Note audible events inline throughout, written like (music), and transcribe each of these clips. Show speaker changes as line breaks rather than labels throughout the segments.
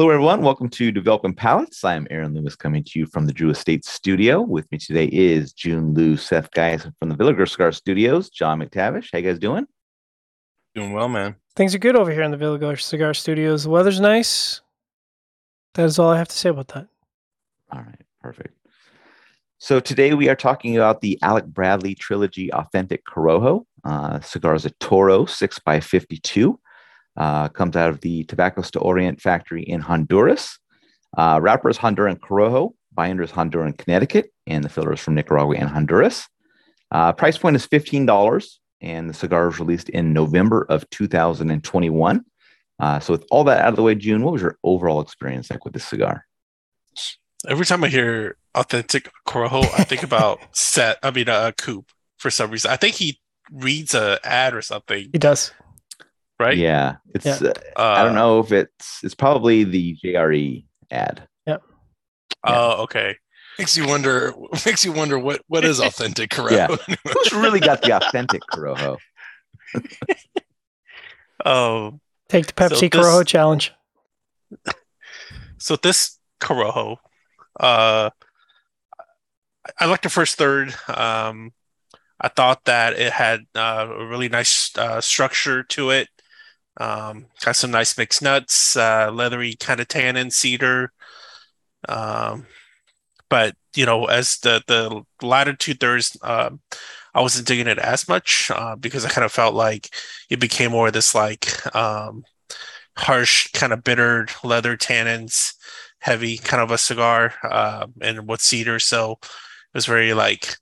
Hello, everyone. Welcome to Developing Palates. I'm Aaron Loomis coming to you from the Drew Estate Studio. With me today is June Lou, Seth Guys from the Villager Cigar Studios, John McTavish. How you guys doing?
Doing well, man.
Things are good over here in the Villager Cigar Studios. The weather's nice. That is all I have to say about that.
All right, perfect. So today we are talking about the Alec Bradley Trilogy Authentic Corojo. Uh, cigar is a Toro 6x52. Uh, comes out of the Tabacos de Oriente factory in Honduras. Uh, wrapper is Honduran Corojo, binder is Honduran Connecticut, and the filler is from Nicaragua and Honduras. Uh, price point is $15, and the cigar was released in November of 2021. Uh, so, with all that out of the way, June, what was your overall experience like with this cigar?
Every time I hear authentic Corojo, I think about (laughs) set. I mean, a uh, Coop for some reason. I think he reads a ad or something.
He does
right?
Yeah, it's. Yeah. Uh, I don't uh, know if it's. It's probably the JRE ad.
Yep.
Oh, uh, okay. Makes you wonder. (laughs) Makes you wonder what what is authentic Corojo.
yeah. (laughs) Who's really got the authentic Corojo? (laughs)
oh,
take the Pepsi so this, Corojo challenge.
So this Corojo, uh, I like the first third. Um, I thought that it had uh, a really nice uh, structure to it. Um, got some nice mixed nuts, uh, leathery kind of tannin cedar. Um, but you know, as the the latter two thirds, um, I wasn't digging it as much uh, because I kind of felt like it became more of this like um, harsh, kind of bitter leather tannins, heavy kind of a cigar, uh, and with cedar. So it was very like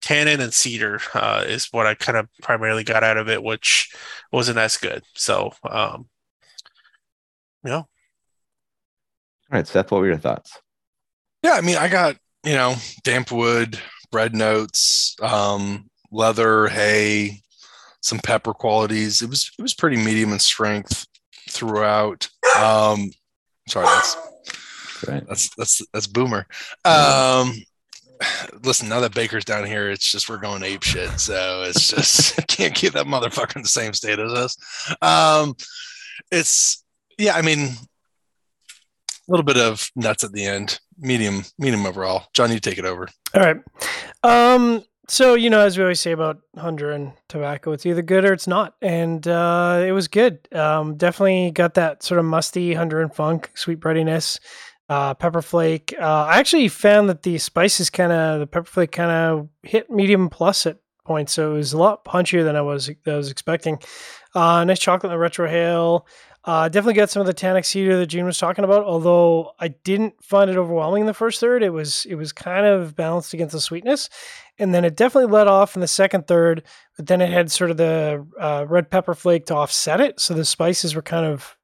tannin and cedar uh, is what I kind of primarily got out of it, which wasn't as good. So, um, yeah. All
right, Seth, what were your thoughts?
Yeah, I mean, I got you know damp wood, bread notes, um, leather, hay, some pepper qualities. It was it was pretty medium in strength throughout. Um, sorry, that's right. that's that's that's boomer. Um, (sighs) listen, now that Baker's down here, it's just we're going ape shit. So it's just (laughs) (laughs) can't keep that motherfucker in the same state as us. Um, it's yeah, I mean, a little bit of nuts at the end. Medium, medium overall. John, you take it over.
All right. Um, so you know, as we always say about Honduran tobacco, it's either good or it's not, and uh, it was good. Um, definitely got that sort of musty Honduran funk, sweet breadiness uh, pepper flake. Uh, I actually found that the spices kind of the pepper flake kind of hit medium plus at points, so it was a lot punchier than I was I was expecting. Uh, nice chocolate in the retrohale. Uh, definitely got some of the tannic cedar that Gene was talking about. Although I didn't find it overwhelming in the first third, it was it was kind of balanced against the sweetness, and then it definitely let off in the second third. But then it had sort of the uh, red pepper flake to offset it, so the spices were kind of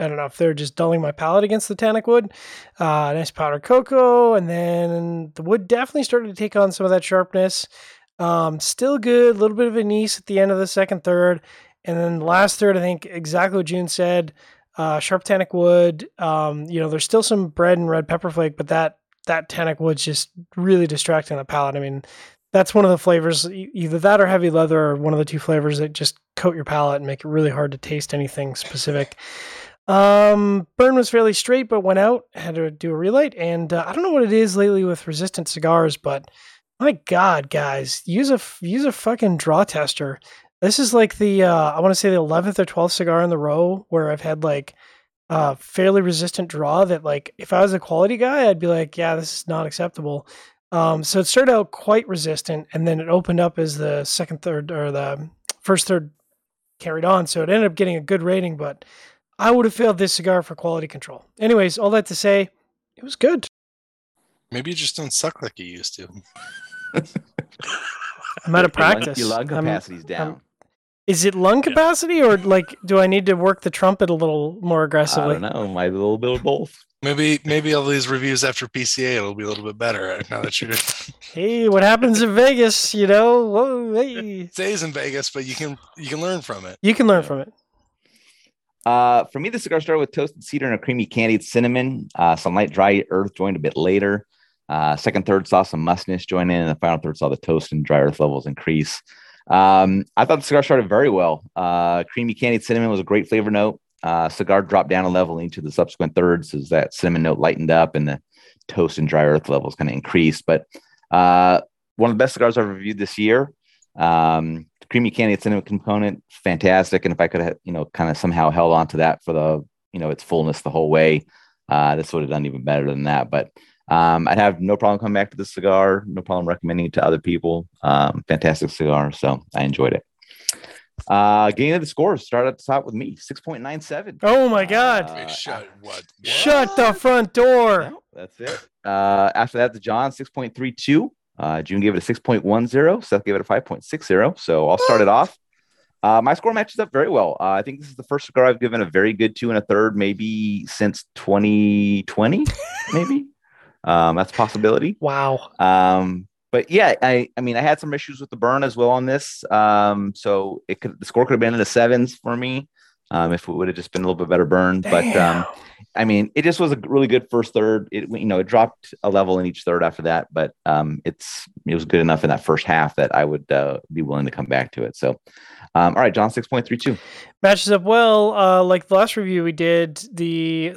I don't know if they're just dulling my palate against the tannic wood. Uh, nice powdered cocoa, and then the wood definitely started to take on some of that sharpness. Um, still good, a little bit of anise at the end of the second third, and then the last third, I think exactly what June said. Uh, sharp tannic wood. Um, you know, there's still some bread and red pepper flake, but that that tannic wood's just really distracting the palate. I mean, that's one of the flavors, either that or heavy leather, are one of the two flavors that just coat your palate and make it really hard to taste anything specific. Um, burn was fairly straight, but went out. Had to do a relight, and uh, I don't know what it is lately with resistant cigars, but my God, guys, use a use a fucking draw tester. This is like the uh, I want to say the eleventh or twelfth cigar in the row where I've had like a fairly resistant draw. That like if I was a quality guy, I'd be like, yeah, this is not acceptable. Um, so it started out quite resistant, and then it opened up as the second, third, or the first third carried on. So it ended up getting a good rating, but I would have failed this cigar for quality control. Anyways, all that to say, it was good.
Maybe you just don't suck like you used to. (laughs)
I'm out of practice.
Your lung, capacity's I'm, down. I'm,
is it lung capacity yeah. or like do I need to work the trumpet a little more aggressively?
I don't know. Might a little bit of both.
Maybe maybe all these reviews after PCA it'll be a little bit better now that you're. (laughs)
hey, what happens in Vegas? You know, Whoa, hey.
It stays in Vegas, but you can you can learn from it.
You can learn yeah. from it.
Uh, for me, the cigar started with toasted cedar and a creamy candied cinnamon. Uh, some light dry earth joined a bit later. Uh, second third saw some mustiness join in, and the final third saw the toast and dry earth levels increase. Um, I thought the cigar started very well. Uh, creamy candied cinnamon was a great flavor note. Uh, cigar dropped down a level into the subsequent thirds as that cinnamon note lightened up and the toast and dry earth levels kind of increased. But uh, one of the best cigars I've reviewed this year. Um, creamy candy cinnamon component, fantastic. And if I could have, you know, kind of somehow held on to that for the, you know, its fullness the whole way, uh, this would have done even better than that. But um, I'd have no problem coming back to this cigar, no problem recommending it to other people. Um, fantastic cigar. So I enjoyed it. Uh, getting to the scores, start at the top with me, 6.97.
Oh my God.
Uh,
Wait, shut what?
Shut the front door.
No, that's it. Uh, after that, the John 6.32. Uh, June gave it a 6.10. Seth gave it a 5.60. So I'll start it off. Uh, my score matches up very well. Uh, I think this is the first cigar I've given a very good two and a third, maybe since 2020, (laughs) maybe. Um, that's a possibility.
Wow.
Um, but yeah, I, I mean, I had some issues with the burn as well on this. Um, so it could, the score could have been in the sevens for me. Um, if it would have just been a little bit better burn, but, um, I mean, it just was a really good first third. It, you know, it dropped a level in each third after that, but, um, it's, it was good enough in that first half that I would, uh, be willing to come back to it. So, um, all right, John, 6.32.
matches up well. Uh, like the last review we did, the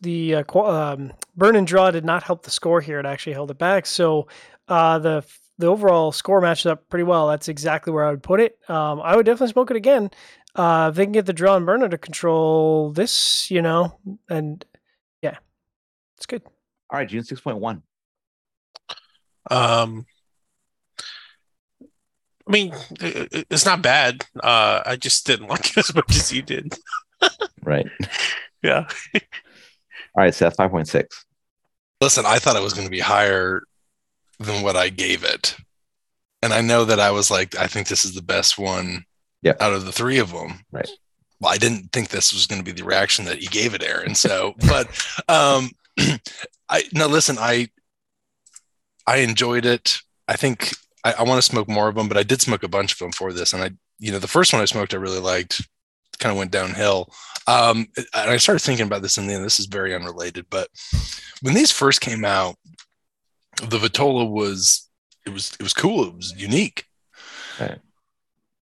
the uh, um, burn and draw did not help the score here. It actually held it back. So uh, the the overall score matches up pretty well. That's exactly where I would put it. Um, I would definitely smoke it again. Uh, if they can get the draw and burn under control, this you know, and yeah, it's good.
All right, June, 6.1.
Um, I mean, i- i- it's not bad. Uh, I just didn't like it (laughs) as much as you did.
Right. (laughs)
Yeah.
All right, Seth, 5.6.
Listen, I thought it was going to be higher than what I gave it. And I know that I was like, I think this is the best one
Yeah.
out of the three of them.
Right.
Well, I didn't think this was going to be the reaction that you gave it, Aaron. So, (laughs) but um, (clears throat) I no, listen, I I enjoyed it. I think I, I want to smoke more of them, but I did smoke a bunch of them for this, and I, you know, the first one I smoked, I really liked. Kind of went downhill. Um, and I started thinking about this and the end. This is very unrelated, but when these first came out, the Vitola was it was it was cool. It was unique.
Right.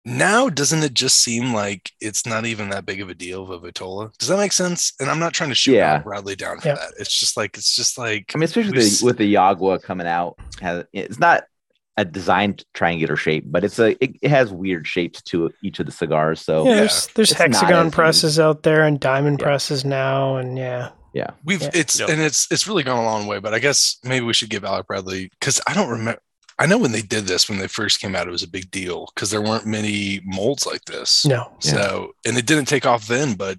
Now, doesn't it just seem like it's not even that big of a deal of a Vitola? Does that make sense? And I'm not trying to shoot
Yeah.
Bradley down for
Yeah.
that. It's just like it's just like
I mean, especially
we
the, with the Yagua coming out, it's not a designed triangular shape, but it's a it, it has weird shapes to each of the cigars. So
yeah,
yeah,
there's there's hexagon
as
presses out there and diamond
Yeah.
presses now, and yeah, yeah,
we've
Yeah.
it's
Yep.
and it's it's really gone a long way. But I guess maybe we should give Alec Bradley because I don't remember. I know when they did this when they first came out, it was a big deal because there weren't many molds like this.
no,
Yeah.
So and it didn't take off then, but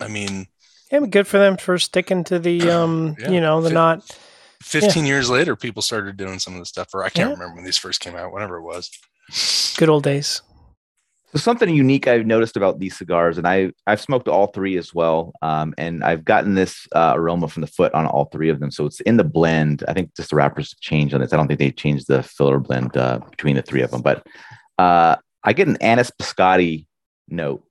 I mean,
yeah, but good for them for sticking to the (clears throat) um,
Yeah.
you know, the
Fit-
not
15 years later, people started doing some of the stuff, or I can't
Yeah.
remember when these first came out, whenever it was.
good old days.
So something unique I've noticed about these cigars, and I I've smoked all three as well, um, and I've gotten this uh, aroma from the foot on all three of them. So it's in the blend. I think just the wrappers changed on this. I don't think they changed the filler blend uh, between the three of them, but uh, I get an anise biscotti note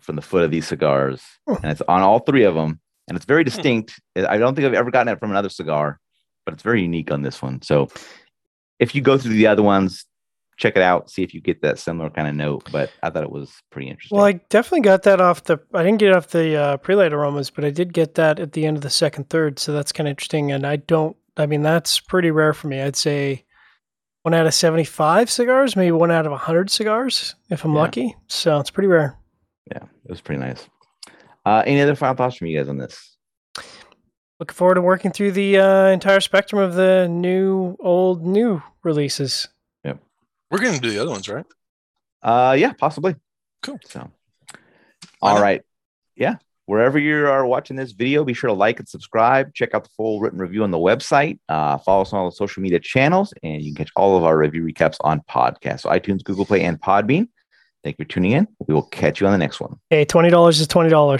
from the foot of these cigars,
Hmm.
and it's on all three of them, and it's very distinct. I don't think I've ever gotten it from another cigar, but it's very unique on this one. So if you go through the other ones, check it out, see if you get that similar kind of note. But I thought it was pretty interesting.
Well, I definitely got that off the. I didn't get it off the uh, prelate aromas, but I did get that at the end of the second third. So that's kind of interesting. And I don't. I mean, that's pretty rare for me. I'd say one out of seventy-five cigars, maybe one out of hundred cigars, if I'm
Yeah.
lucky. So it's pretty rare.
yeah, it was pretty nice. Uh, any other final thoughts from you guys on this?
Looking forward to working through the uh, entire spectrum of the new, old, new releases.
We're going to do the other ones, right?
Uh, yeah, possibly.
Cool.
So,
Why
all
not?
right, yeah. Wherever you are watching this video, be sure to like and subscribe. Check out the full written review on the website. Uh, follow us on all the social media channels, and you can catch all of our review recaps on podcasts, so iTunes, Google Play, and Podbean. Thank you for tuning in. We will catch you on the next one.
Hey, twenty dollars is twenty dollars.